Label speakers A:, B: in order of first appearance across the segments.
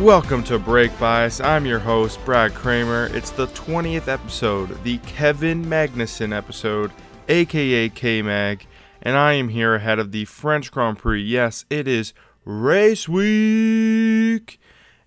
A: Welcome to Brake Bias. I'm your host, Brad Kramer. It's the 20th episode, the Kevin Magnussen episode, aka K Mag, and I am here ahead of the French Grand Prix. Yes, it is race week!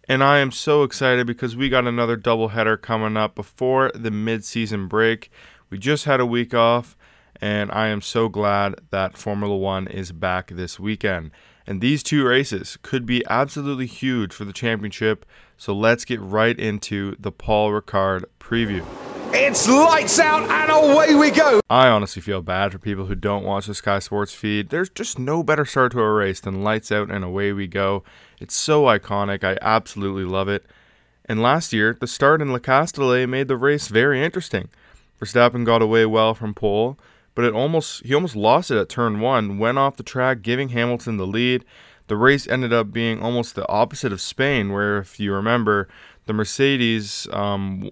A: And I am so excited because we got another doubleheader coming up before the mid season break. We just had a week off, and I am so glad that Formula One is back this weekend. And these two races could be absolutely huge for the championship. So let's get right into the Paul Ricard preview.
B: It's lights out and away we go.
A: I honestly feel bad for people who don't watch the Sky Sports feed. There's just no better start to a race than lights out and away we go. It's so iconic. I absolutely love it. And last year, the start in Le Castellet made the race very interesting. Verstappen got away well from pole, but it almost he almost lost it at turn 1, went off the track giving Hamilton the lead. The race ended up being almost the opposite of Spain where if you remember, the Mercedes um,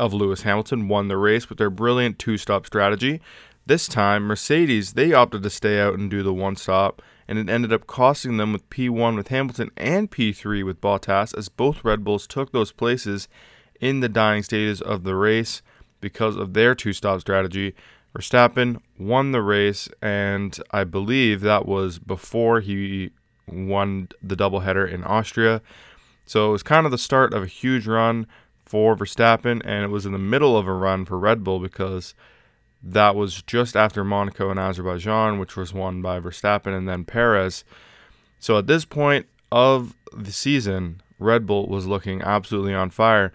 A: of Lewis Hamilton won the race with their brilliant two-stop strategy. This time, Mercedes they opted to stay out and do the one stop, and it ended up costing them with P1 with Hamilton and P3 with Bottas as both Red Bulls took those places in the dying stages of the race because of their two-stop strategy. Verstappen won the race, and I believe that was before he won the doubleheader in Austria. So it was kind of the start of a huge run for Verstappen, and it was in the middle of a run for Red Bull because that was just after Monaco and Azerbaijan, which was won by Verstappen and then Perez. So at this point of the season, Red Bull was looking absolutely on fire.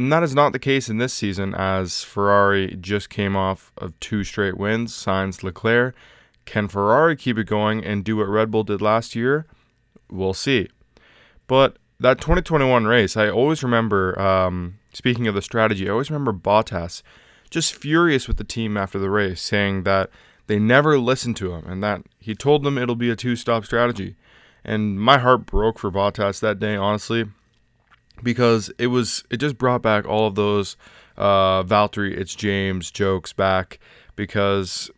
A: And that is not the case in this season, as Ferrari just came off of two straight wins, Sainz Leclerc. Can Ferrari keep it going and do what Red Bull did last year? We'll see. But that 2021 race, I always remember, um, speaking of the strategy, I always remember Bottas just furious with the team after the race, saying that they never listened to him and that he told them it'll be a two stop strategy. And my heart broke for Bottas that day, honestly, because it was it just brought back all of those uh, Valtteri, it's James jokes back because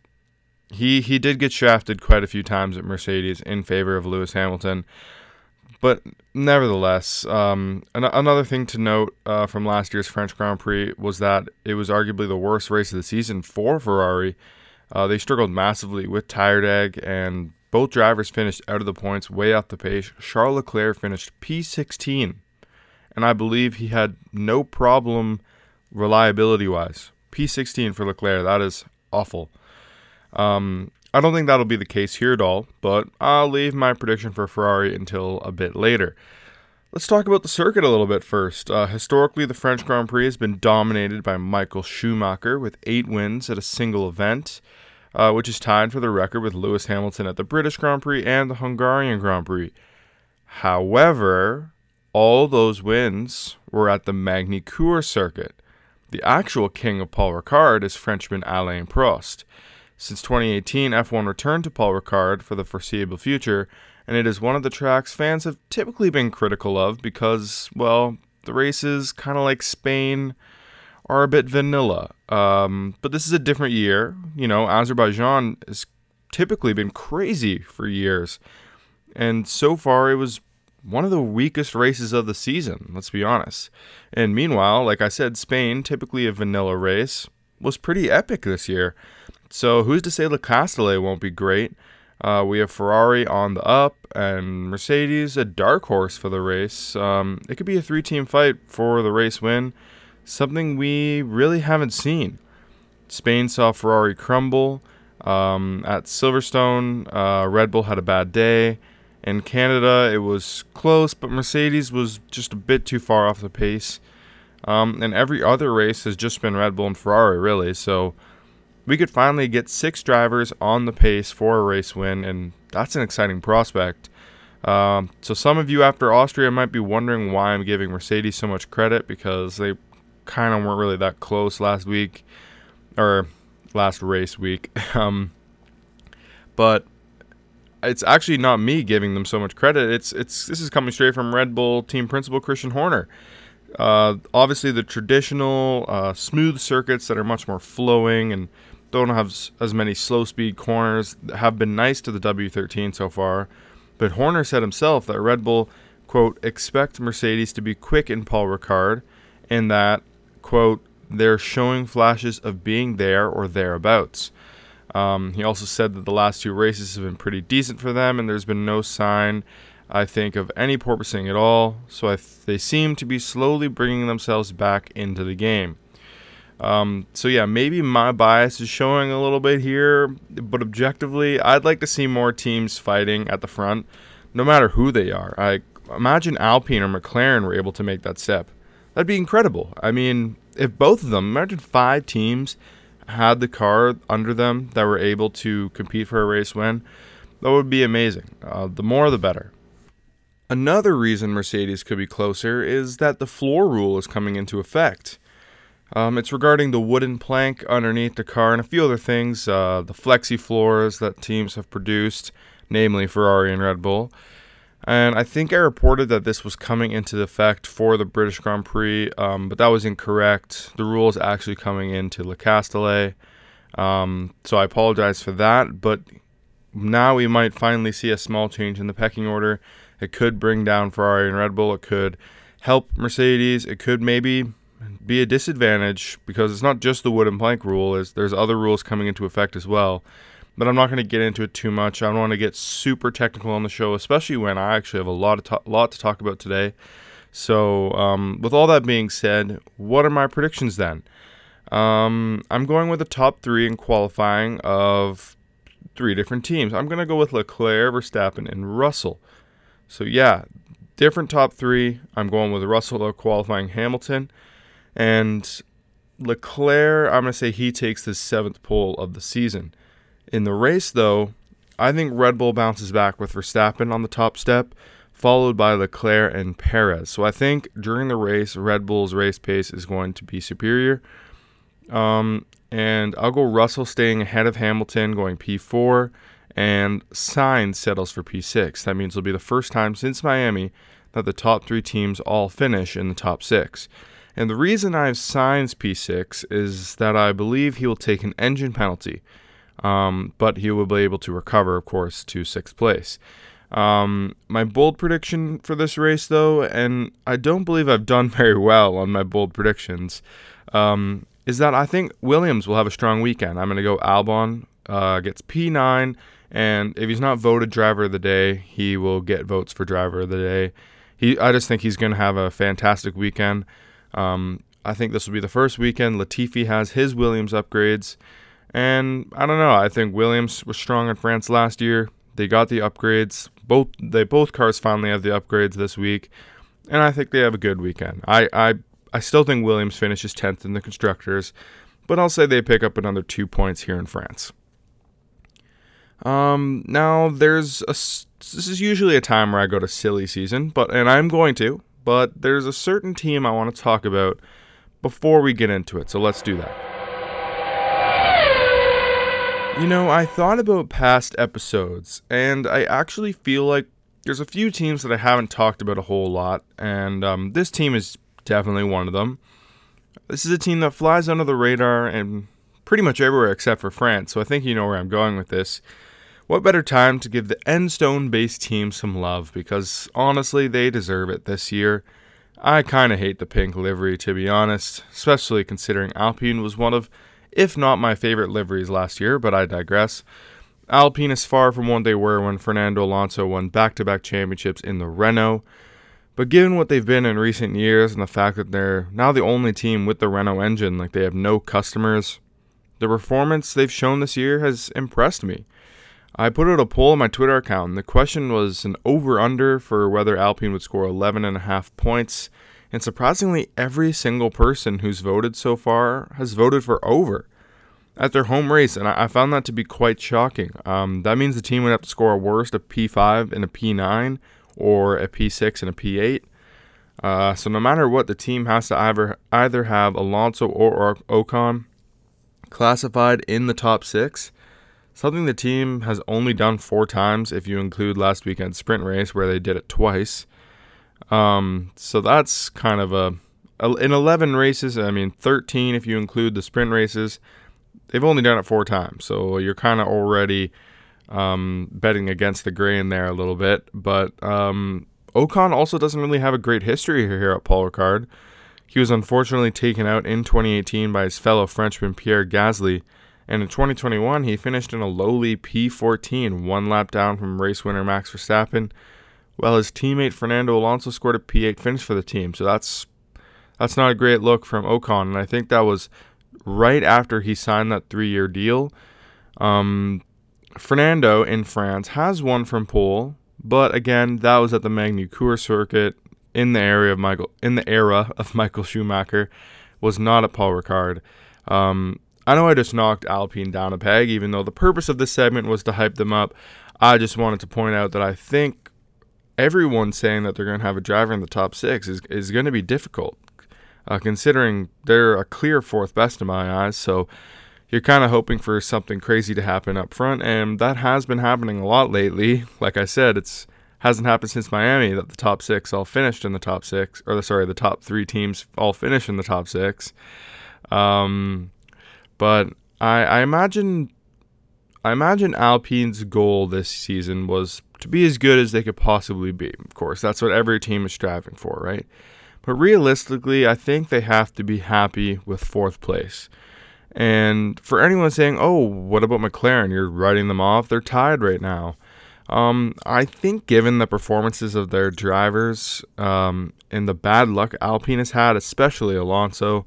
A: he he did get shafted quite a few times at Mercedes in favor of Lewis Hamilton. But nevertheless, um, an- another thing to note uh, from last year's French Grand Prix was that it was arguably the worst race of the season for Ferrari. Uh, they struggled massively with tire drag, and both drivers finished out of the points, way off the pace. Charles Leclerc finished P16, and I believe he had no problem reliability wise. P16 for Leclerc, that is awful. Um, I don't think that'll be the case here at all, but I'll leave my prediction for Ferrari until a bit later. Let's talk about the circuit a little bit first. Uh, historically, the French Grand Prix has been dominated by Michael Schumacher with eight wins at a single event, uh, which is tied for the record with Lewis Hamilton at the British Grand Prix and the Hungarian Grand Prix. However, all those wins were at the Magny-Cours circuit. The actual king of Paul Ricard is Frenchman Alain Prost. Since 2018, F1 returned to Paul Ricard for the foreseeable future, and it is one of the tracks fans have typically been critical of because, well, the races, kind of like Spain, are a bit vanilla. Um, but this is a different year. You know, Azerbaijan has typically been crazy for years. And so far, it was one of the weakest races of the season, let's be honest. And meanwhile, like I said, Spain, typically a vanilla race, was pretty epic this year. So who's to say Le Castellet won't be great? Uh, we have Ferrari on the up and Mercedes a dark horse for the race. Um, it could be a three-team fight for the race win, something we really haven't seen. Spain saw Ferrari crumble um, at Silverstone. Uh, Red Bull had a bad day. In Canada, it was close, but Mercedes was just a bit too far off the pace. Um, and every other race has just been Red Bull and Ferrari, really. So we could finally get six drivers on the pace for a race win, and that's an exciting prospect. Um, so, some of you after Austria might be wondering why I'm giving Mercedes so much credit because they kind of weren't really that close last week or last race week. um, but it's actually not me giving them so much credit. It's it's this is coming straight from Red Bull team principal Christian Horner. Uh, obviously, the traditional uh, smooth circuits that are much more flowing and don't have as many slow speed corners have been nice to the W13 so far. But Horner said himself that Red Bull, quote, expect Mercedes to be quick in Paul Ricard, and that, quote, they're showing flashes of being there or thereabouts. Um, he also said that the last two races have been pretty decent for them, and there's been no sign, I think, of any porpoising at all. So th- they seem to be slowly bringing themselves back into the game. Um, so yeah, maybe my bias is showing a little bit here, but objectively, I'd like to see more teams fighting at the front, no matter who they are. I imagine Alpine or McLaren were able to make that step. That'd be incredible. I mean, if both of them, imagine five teams had the car under them that were able to compete for a race win, that would be amazing. Uh, the more, the better. Another reason Mercedes could be closer is that the floor rule is coming into effect. Um, it's regarding the wooden plank underneath the car and a few other things, uh, the flexi floors that teams have produced, namely Ferrari and Red Bull. And I think I reported that this was coming into effect for the British Grand Prix, um, but that was incorrect. The rule is actually coming into Le Castellet. Um, so I apologize for that, but now we might finally see a small change in the pecking order. It could bring down Ferrari and Red Bull. It could help Mercedes. It could maybe be a disadvantage because it's not just the wooden plank rule. Is there's other rules coming into effect as well. But I'm not going to get into it too much. I don't want to get super technical on the show, especially when I actually have a lot of to- lot to talk about today. So, um, with all that being said, what are my predictions then? Um, I'm going with the top three in qualifying of three different teams. I'm going to go with Leclerc, Verstappen, and Russell. So, yeah, different top three. I'm going with Russell qualifying Hamilton. And Leclerc, I'm going to say he takes the seventh pole of the season. In the race, though, I think Red Bull bounces back with Verstappen on the top step, followed by Leclerc and Perez. So I think during the race, Red Bull's race pace is going to be superior. Um, and I'll go Russell staying ahead of Hamilton, going P4, and Sainz settles for P6. That means it'll be the first time since Miami that the top three teams all finish in the top six. And the reason I've Sainz P6 is that I believe he will take an engine penalty, um, but he will be able to recover, of course, to sixth place. Um, my bold prediction for this race, though, and I don't believe I've done very well on my bold predictions, um, is that I think Williams will have a strong weekend. I'm going to go Albon uh, gets P9, and if he's not voted driver of the day, he will get votes for driver of the day. He, I just think he's going to have a fantastic weekend. Um, I think this will be the first weekend Latifi has his Williams upgrades. And I don't know. I think Williams was strong in France last year. They got the upgrades. Both they both cars finally have the upgrades this week, and I think they have a good weekend. I I, I still think Williams finishes tenth in the constructors, but I'll say they pick up another two points here in France. Um, now there's a this is usually a time where I go to silly season, but and I'm going to but there's a certain team I want to talk about before we get into it, so let's do that. You know, I thought about past episodes, and I actually feel like there's a few teams that I haven't talked about a whole lot, and um, this team is definitely one of them. This is a team that flies under the radar and pretty much everywhere except for France, so I think you know where I'm going with this. What better time to give the Enstone based team some love because honestly, they deserve it this year. I kind of hate the pink livery to be honest, especially considering Alpine was one of, if not my favorite liveries last year, but I digress. Alpine is far from what they were when Fernando Alonso won back to back championships in the Renault. But given what they've been in recent years and the fact that they're now the only team with the Renault engine, like they have no customers, the performance they've shown this year has impressed me. I put out a poll on my Twitter account, and the question was an over under for whether Alpine would score 11.5 points. And surprisingly, every single person who's voted so far has voted for over at their home race, and I, found that to be quite shocking. Um, that means the team would have to score a worst a P5 and a P9, or a P6 and a P8. Uh, so no matter what, the team has to either either have Alonso or Ocon classified in the top six Something the team has only done four times if you include last weekend's sprint race where they did it twice. Um, so that's kind of a, in 11 races, I mean 13 if you include the sprint races. They've only done it four times, so you're kind of already um, betting against the grain there a little bit. But um, Ocon also doesn't really have a great history here at Paul Ricard. He was unfortunately taken out in 2018 by his fellow Frenchman Pierre Gasly, and in 2021 he finished in a lowly P14, one lap down from race winner Max Verstappen, while his teammate Fernando Alonso scored a P8 finish for the team. So that's that's not a great look from Ocon, and I think that was right after he signed that three-year deal. Um, Fernando in France has won from pole, but again, that was at the Magny-Cours circuit in the area of Michael in the era of Michael Schumacher, was not at Paul Ricard. Um, I know I just knocked Alpine down a peg, even though the purpose of this segment was to hype them up. I just wanted to point out that I think everyone saying that they're going to have a driver in the top six is, is going to be difficult, uh, considering they're a clear fourth best in my eyes. So you're kind of hoping for something crazy to happen up front, and that has been happening a lot lately. Like I said, it's hasn't happened since Miami that the top six all finished in the top six, or the, sorry, the top three teams all finish in the top six. Um, but I, I imagine, I imagine Alpine's goal this season was to be as good as they could possibly be. Of course, that's what every team is striving for, right? But realistically, I think they have to be happy with fourth place. And for anyone saying, "Oh, what about McLaren? You're writing them off. They're tied right now." Um, I think given the performances of their drivers um, and the bad luck Alpine has had, especially Alonso,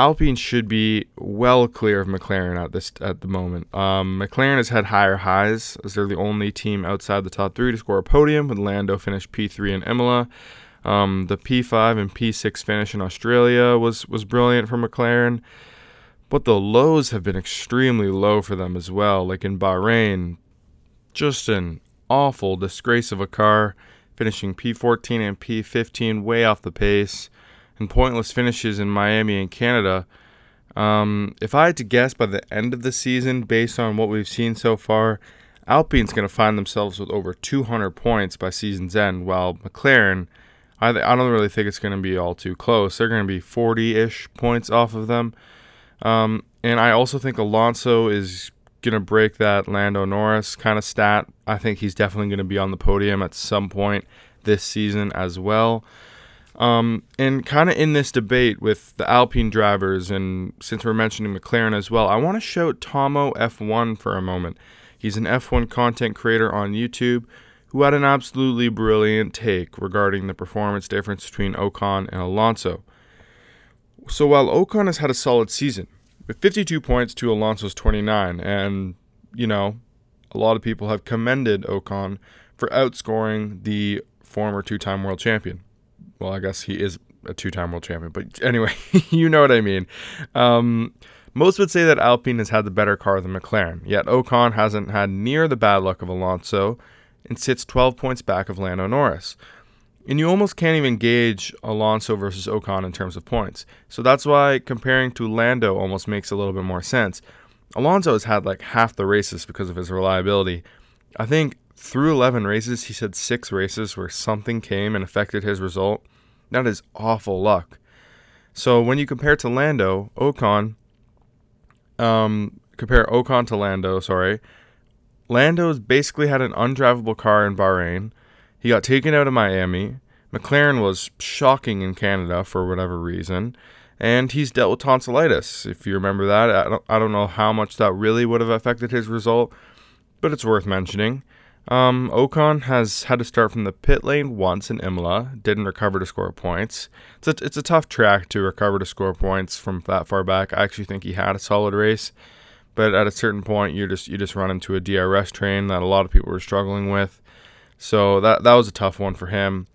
A: Alpine should be well clear of McLaren at this at the moment. Um, McLaren has had higher highs as they're the only team outside the top three to score a podium. With Lando finished P3 in Imola, um, the P5 and P6 finish in Australia was was brilliant for McLaren, but the lows have been extremely low for them as well. Like in Bahrain, just an awful disgrace of a car, finishing P14 and P15 way off the pace, and pointless finishes in Miami and Canada. Um, if I had to guess by the end of the season, based on what we've seen so far, Alpine's going to find themselves with over 200 points by season's end, while McLaren, I, I don't really think it's going to be all too close. They're going to be 40 ish points off of them. Um, and I also think Alonso is going to break that Lando Norris kind of stat. I think he's definitely going to be on the podium at some point this season as well. Um, and kind of in this debate with the Alpine drivers, and since we're mentioning McLaren as well, I want to show Tomo F1 for a moment. He's an F1 content creator on YouTube who had an absolutely brilliant take regarding the performance difference between Ocon and Alonso. So while Ocon has had a solid season, with 52 points to Alonso's 29. And, you know, a lot of people have commended Ocon for outscoring the former two time world champion. Well, I guess he is a two time world champion, but anyway, you know what I mean. Um, most would say that Alpine has had the better car than McLaren, yet Ocon hasn't had near the bad luck of Alonso and sits 12 points back of Lando Norris. And you almost can't even gauge Alonso versus Ocon in terms of points. So that's why comparing to Lando almost makes a little bit more sense. Alonso has had like half the races because of his reliability. I think through 11 races, he said six races where something came and affected his result. That is awful luck. So when you compare to Lando, Ocon, um, compare Ocon to Lando, sorry, Lando's basically had an undrivable car in Bahrain. He got taken out of Miami. McLaren was shocking in Canada for whatever reason. And he's dealt with tonsillitis. If you remember that, I don't, I don't know how much that really would have affected his result, but it's worth mentioning. Um, Ocon has had to start from the pit lane once in Imola, didn't recover to score points. It's a, it's a tough track to recover to score points from that far back. I actually think he had a solid race, but at a certain point, you just you just run into a DRS train that a lot of people were struggling with. So that that was a tough one for him.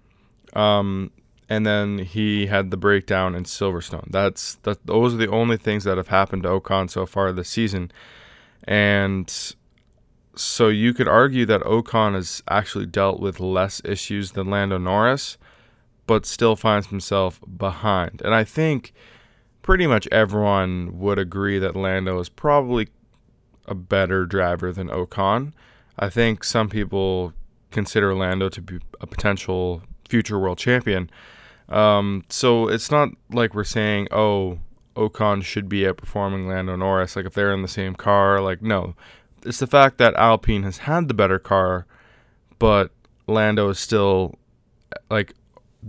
A: Um, and then he had the breakdown in Silverstone. That's that. Those are the only things that have happened to Ocon so far this season, and so you could argue that Ocon has actually dealt with less issues than Lando Norris, but still finds himself behind. And I think pretty much everyone would agree that Lando is probably a better driver than Ocon. I think some people consider Lando to be a potential future world champion. Um, so it's not like we're saying, oh, Ocon should be outperforming Lando Norris. Like if they're in the same car, like no, it's the fact that Alpine has had the better car, but Lando is still like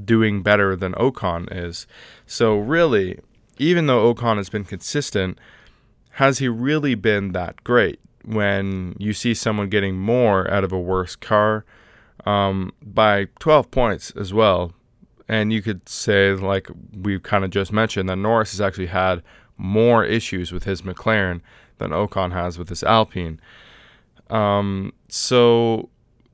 A: doing better than Ocon is. So really, even though Ocon has been consistent, has he really been that great? When you see someone getting more out of a worse car um, by 12 points as well, and you could say, like we kind of just mentioned, that Norris has actually had more issues with his McLaren than Ocon has with this Alpine. Um, so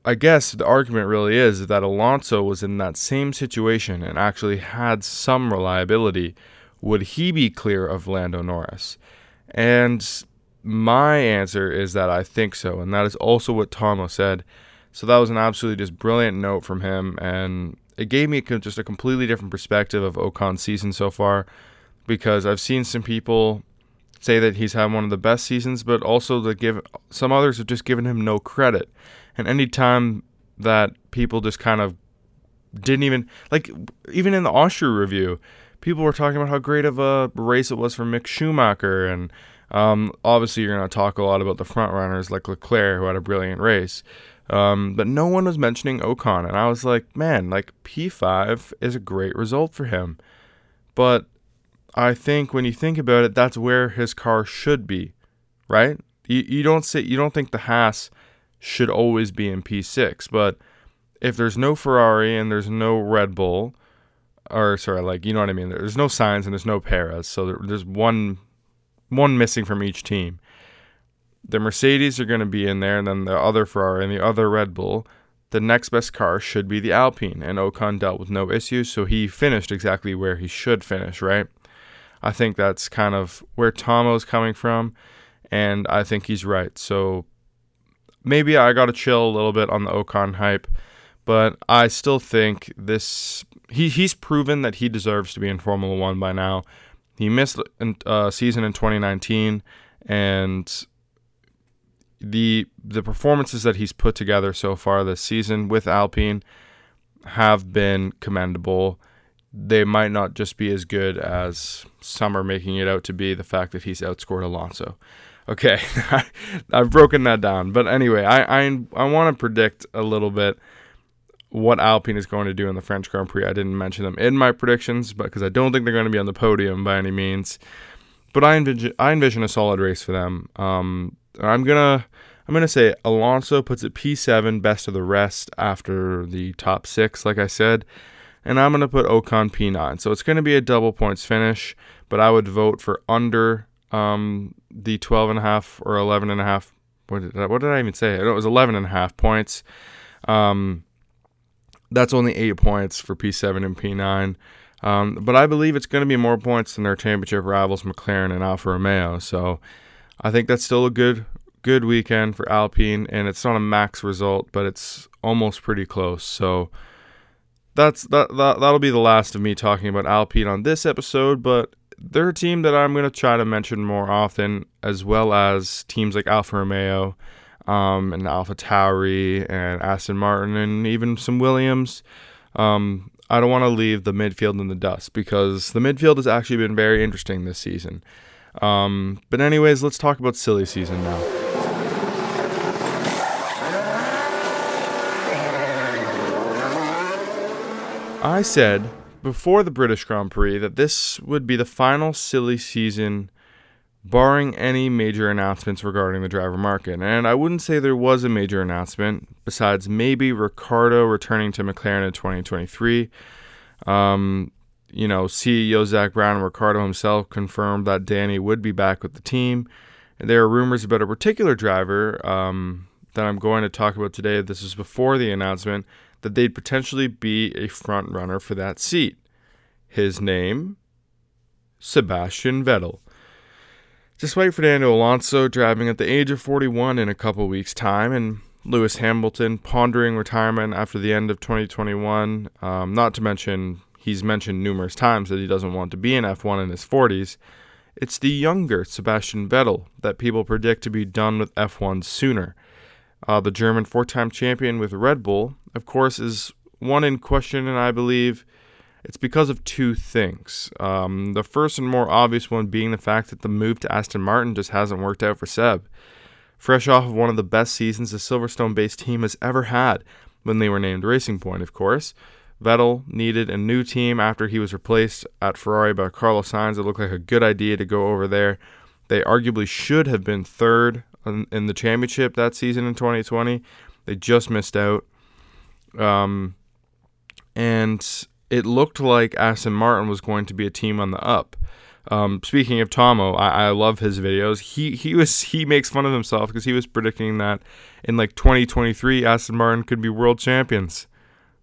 A: I guess the argument really is that Alonso was in that same situation and actually had some reliability. Would he be clear of Lando Norris? And my answer is that I think so, and that is also what Tomo said. So that was an absolutely just brilliant note from him, and it gave me just a completely different perspective of Ocon's season so far because I've seen some people say that he's had one of the best seasons, but also to give some others have just given him no credit. And any time that people just kind of didn't even like, even in the Austria review, people were talking about how great of a race it was for Mick Schumacher, and um, obviously you're going to talk a lot about the front runners like Leclerc, who had a brilliant race. Um, but no one was mentioning Ocon, and I was like, man, like P5 is a great result for him. But I think when you think about it, that's where his car should be, right? You, you don't say you don't think the Haas should always be in P6, but if there's no Ferrari and there's no Red Bull, or sorry, like you know what I mean, there's no Sainz and there's no Perez, so there, there's one one missing from each team the Mercedes are going to be in there, and then the other Ferrari and the other Red Bull. The next best car should be the Alpine, and Ocon dealt with no issues, so he finished exactly where he should finish, right? I think that's kind of where Tomo's coming from, and I think he's right. So maybe I got to chill a little bit on the Ocon hype, but I still think this he he's proven that he deserves to be in Formula One by now. He missed a uh, season in 2019, and the the performances that he's put together so far this season with Alpine have been commendable. They might not just be as good as some are making it out to be. The fact that he's outscored Alonso. Okay, I've broken that down. But anyway, I I, I want to predict a little bit what Alpine is going to do in the French Grand Prix. I didn't mention them in my predictions, because I don't think they're going to be on the podium by any means. But I envision I envision a solid race for them. Um, I'm gonna I'm gonna say Alonso puts it P7, best of the rest after the top six, like I said, and I'm gonna put Ocon P9. So it's gonna be a double points finish, but I would vote for under um, the 12 and a half or 11 and a half. What did I, what did I even say? it was 11 and a half points. Um, that's only eight points for P7 and P9. Um, but I believe it's going to be more points than their championship rivals, McLaren and Alfa Romeo. So I think that's still a good good weekend for Alpine, and it's not a max result, but it's almost pretty close. So that's that, that that'll be the last of me talking about Alpine on this episode, but they're a team that I'm going to try to mention more often, as well as teams like Alfa Romeo um, and Alpha Tauri and Aston Martin and even some Williams. Um, I don't want to leave the midfield in the dust because the midfield has actually been very interesting this season. Um, but anyways, let's talk about silly season now. I said before the British Grand Prix that this would be the final silly season, barring any major announcements regarding the driver market. And I wouldn't say there was a major announcement, besides maybe Ricciardo returning to McLaren in 2023. Um, you know, CEO Zak Brown and Ricciardo himself confirmed that Danny would be back with the team. And there are rumors about a particular driver um, that I'm going to talk about today. This is before the announcement that they'd potentially be a front runner for that seat. His name, Sebastian Vettel. Despite Fernando Alonso driving at the age of 41 in a couple weeks' time and Lewis Hamilton pondering retirement after the end of 2021, um, not to mention he's mentioned numerous times that he doesn't want to be in F1 in his 40s, it's the younger Sebastian Vettel that people predict to be done with F1 sooner. Uh, the German four time champion with Red Bull, of course, is one in question, and I believe it's because of two things. Um, the first and more obvious one being the fact that the move to Aston Martin just hasn't worked out for Seb. Fresh off of one of the best seasons the Silverstone based team has ever had when they were named Racing Point, of course. Vettel needed a new team after he was replaced at Ferrari by Carlos Sainz. It looked like a good idea to go over there. They arguably should have been third in, in the championship that season in 2020. They just missed out. Um, and it looked like Aston Martin was going to be a team on the up. Um, speaking of Tomo, I, I, love his videos. He he was he makes fun of himself because he was predicting that in like 2023 Aston Martin could be world champions.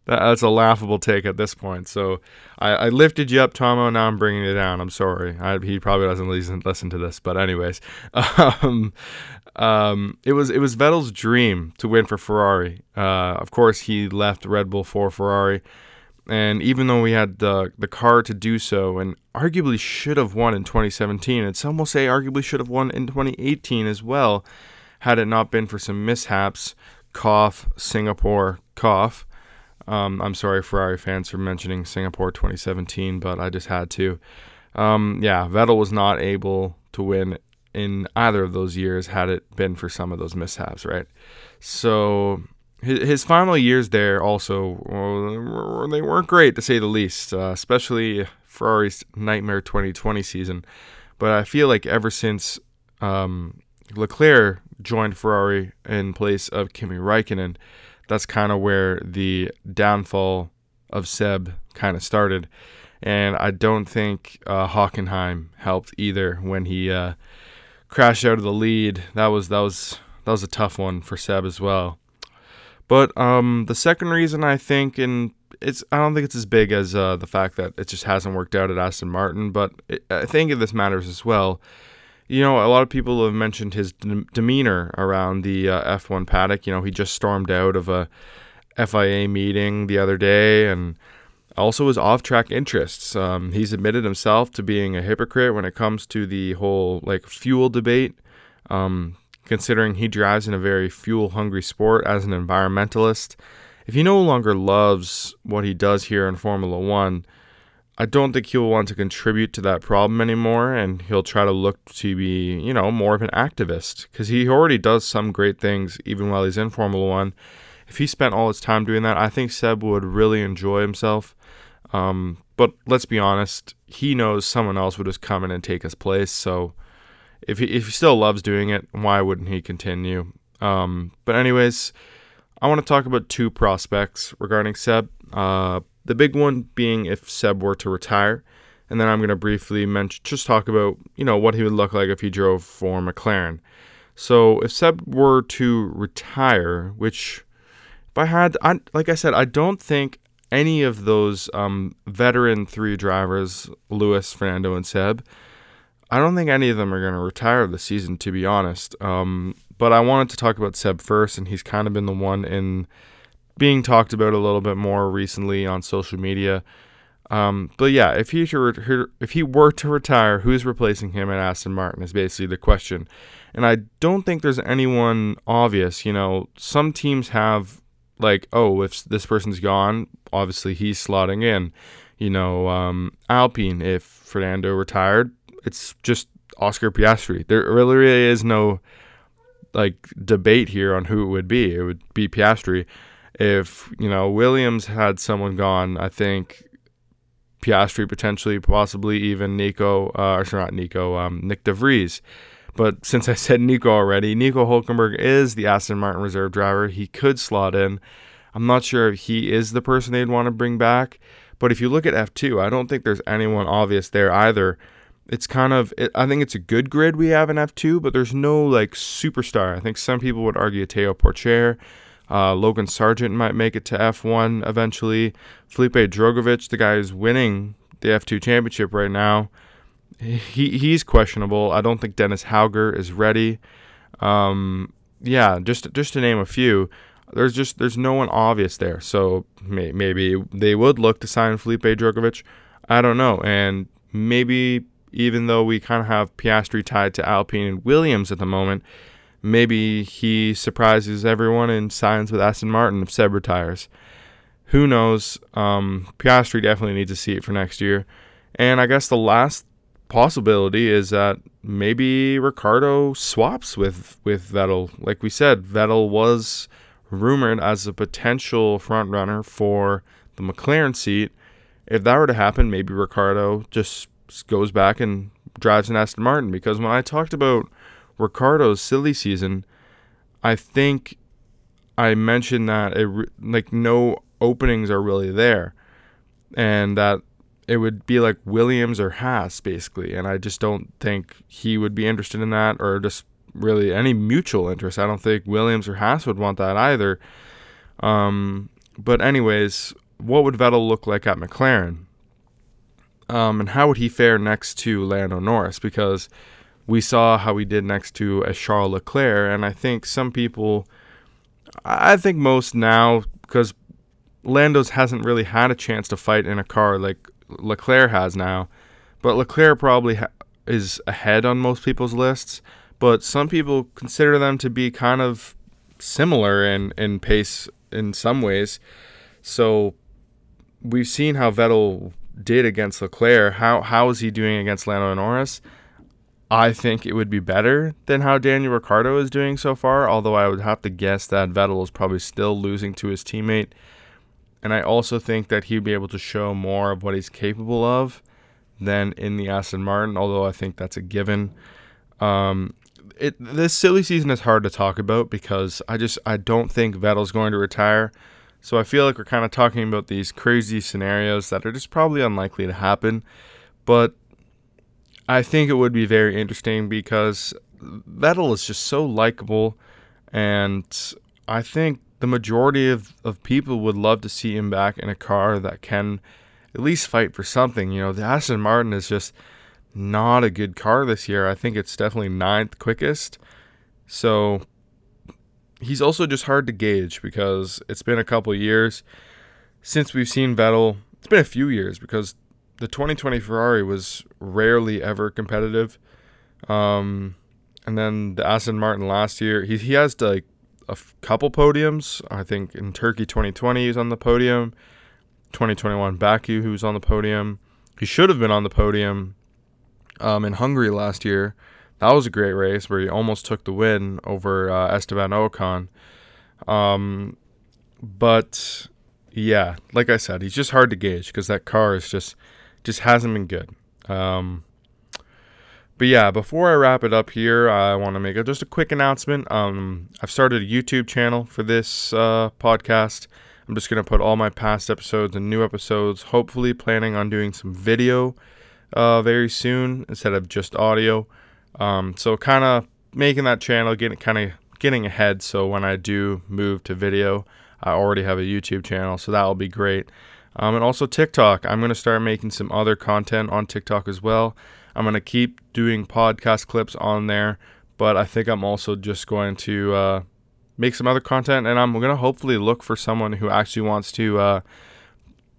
A: That, that's a laughable take at this point. So I, I, lifted you up, Tomo. Now I'm bringing you down. I'm sorry. I, he probably doesn't listen listen to this, but anyways, um, um, it was it was Vettel's dream to win for Ferrari. Uh, of course, he left Red Bull for Ferrari. And even though we had the the car to do so, and arguably should have won in 2017, and some will say arguably should have won in 2018 as well, had it not been for some mishaps, cough, Singapore, cough. Um, I'm sorry, Ferrari fans, for mentioning Singapore 2017, but I just had to. Um, yeah, Vettel was not able to win in either of those years had it been for some of those mishaps, right? So his, final years there also well, they weren't great to say the least, uh, especially Ferrari's nightmare 2020 season. But I feel like ever since um, Leclerc joined Ferrari in place of Kimi Raikkonen, that's kind of where the downfall of Seb kind of started. And I don't think uh, Hockenheim helped either when he uh, crashed out of the lead. That was that was that was a tough one for Seb as well. But um, the second reason I think, and it's I don't think it's as big as uh, the fact that it just hasn't worked out at Aston Martin, but it, I think this matters as well. You know, a lot of people have mentioned his d- demeanor around the uh, F1 paddock. You know, he just stormed out of a FIA meeting the other day, and also his off-track interests. Um, he's admitted himself to being a hypocrite when it comes to the whole like fuel debate. Um, considering he drives in a very fuel hungry sport as an environmentalist. If he no longer loves what he does here in Formula One, I don't think he'll want to contribute to that problem anymore, and he'll try to look to be, you know, more of an activist because he already does some great things even while he's in Formula One. If he spent all his time doing that, I think Seb would really enjoy himself. Um, but let's be honest, he knows someone else would just come in and take his place, so if he if he still loves doing it, why wouldn't he continue? Um, but anyways, I want to talk about two prospects regarding Seb. Uh, the big one being if Seb were to retire, and then I'm going to briefly mention just talk about you know what he would look like if he drove for McLaren. So if Seb were to retire, which if I had, I, like I said, I don't think any of those um, veteran three drivers, Lewis, Fernando, and Seb, I don't think any of them are going to retire this season, to be honest. Um, but I wanted to talk about Seb first, and he's kind of been the one in being talked about a little bit more recently on social media. Um, but yeah, if he if he were to retire, who's replacing him at Aston Martin is basically the question. And I don't think there's anyone obvious. You know, some teams have like, oh, if this person's gone, obviously he's slotting in. You know, um, Alpine, if Fernando retired, it's just Oscar Piastri. There really really is no like debate here on who it would be. It would be Piastri. If you know Williams had someone gone, I think Piastri potentially, possibly even Nico, uh, or not Nico, um, Nyck de Vries. But since I said Nico already, Nico Hulkenberg is the Aston Martin reserve driver. He could slot in. I'm not sure if he is the person they'd want to bring back. But if you look at F2, I don't think there's anyone obvious there either it's kind of it, I think it's a good grid we have in F2, but there's no like superstar. I think some people would argue Théo Pourchaire, uh, Logan Sargeant might make it to F1 eventually. Felipe Drugovich, the guy who's winning the F2 championship right now, he he's questionable. I don't think Dennis Hauger is ready. Um, yeah, just just to name a few. There's just there's no one obvious there. So may, maybe they would look to sign Felipe Drugovich. I don't know, and maybe even though we kind of have Piastri tied to Alpine and Williams at the moment, maybe he surprises everyone and signs with Aston Martin if Seb retires. Who knows? Um, Piastri definitely needs to see it for next year. And I guess the last possibility is that maybe Ricciardo swaps with, with Vettel. Like we said, Vettel was rumored as a potential front runner for the McLaren seat. If that were to happen, maybe Ricciardo just goes back and drives an Aston Martin. Because when I talked about Ricciardo's silly season, I think I mentioned that it like no openings are really there, and that it would be like Williams or Haas basically. And I just don't think he would be interested in that, or just really any mutual interest. I don't think Williams or Haas would want that either. Um, but anyways, what would Vettel look like at McLaren? Um, and how would he fare next to Lando Norris? Because we saw how he did next to a Charles Leclerc, and I think some people, I think most now, because Lando's hasn't really had a chance to fight in a car like Leclerc has now, but Leclerc probably ha- is ahead on most people's lists. But some people consider them to be kind of similar in, in pace in some ways. So we've seen how Vettel did against Leclerc. How how is he doing against Lando Norris? I think it would be better than how Daniel Ricciardo is doing so far, although I would have to guess that Vettel is probably still losing to his teammate. And I also think that he'd be able to show more of what he's capable of than in the Aston Martin, although I think that's a given. Um, it this silly season is hard to talk about because I just I don't think Vettel's going to retire. So I feel like we're kind of talking about these crazy scenarios that are just probably unlikely to happen. But I think it would be very interesting because Vettel is just so likable and I think the majority of, of people would love to see him back in a car that can at least fight for something. You know, the Aston Martin is just not a good car this year. I think it's definitely ninth quickest. So he's also just hard to gauge because it's been a couple years since we've seen Vettel. It's been a few years because the 2020 Ferrari was rarely ever competitive. Um, and then the Aston Martin last year, he, he has to like a f- couple podiums. I think in Turkey 2020 he was on the podium. 2021 Baku was on the podium. He should have been on the podium um, in Hungary last year. That was a great race where he almost took the win over uh, Esteban Ocon. Um, but yeah, like I said, he's just hard to gauge because that car is just just hasn't been good. Um, but yeah, before I wrap it up here, I want to make a, just a quick announcement. Um, I've started a YouTube channel for this uh, podcast. I'm just going to put all my past episodes and new episodes, hopefully, planning on doing some video uh, very soon instead of just audio. Um, so kind of making that channel, getting kind of getting ahead. So when I do move to video, I already have a YouTube channel, so that will be great. Um, and also TikTok. I'm going to start making some other content on TikTok as well. I'm going to keep doing podcast clips on there, but I think I'm also just going to uh, make some other content, and I'm going to hopefully look for someone who actually wants to uh,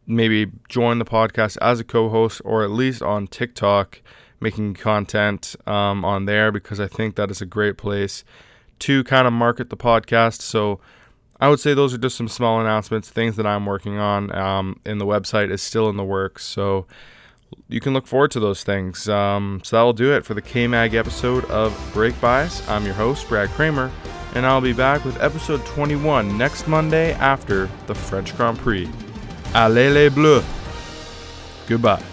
A: maybe join the podcast as a co-host or at least on TikTok making content um, on there because I think that is a great place to kind of market the podcast. So I would say those are just some small announcements, things that I'm working on. Um, and the website is still in the works, so you can look forward to those things. Um, so that'll do it for the K Mag episode of Brake Bias. I'm your host, Brad Kramer, and I'll be back with episode 21 next Monday after the French Grand Prix. Allez les Bleus! Goodbye.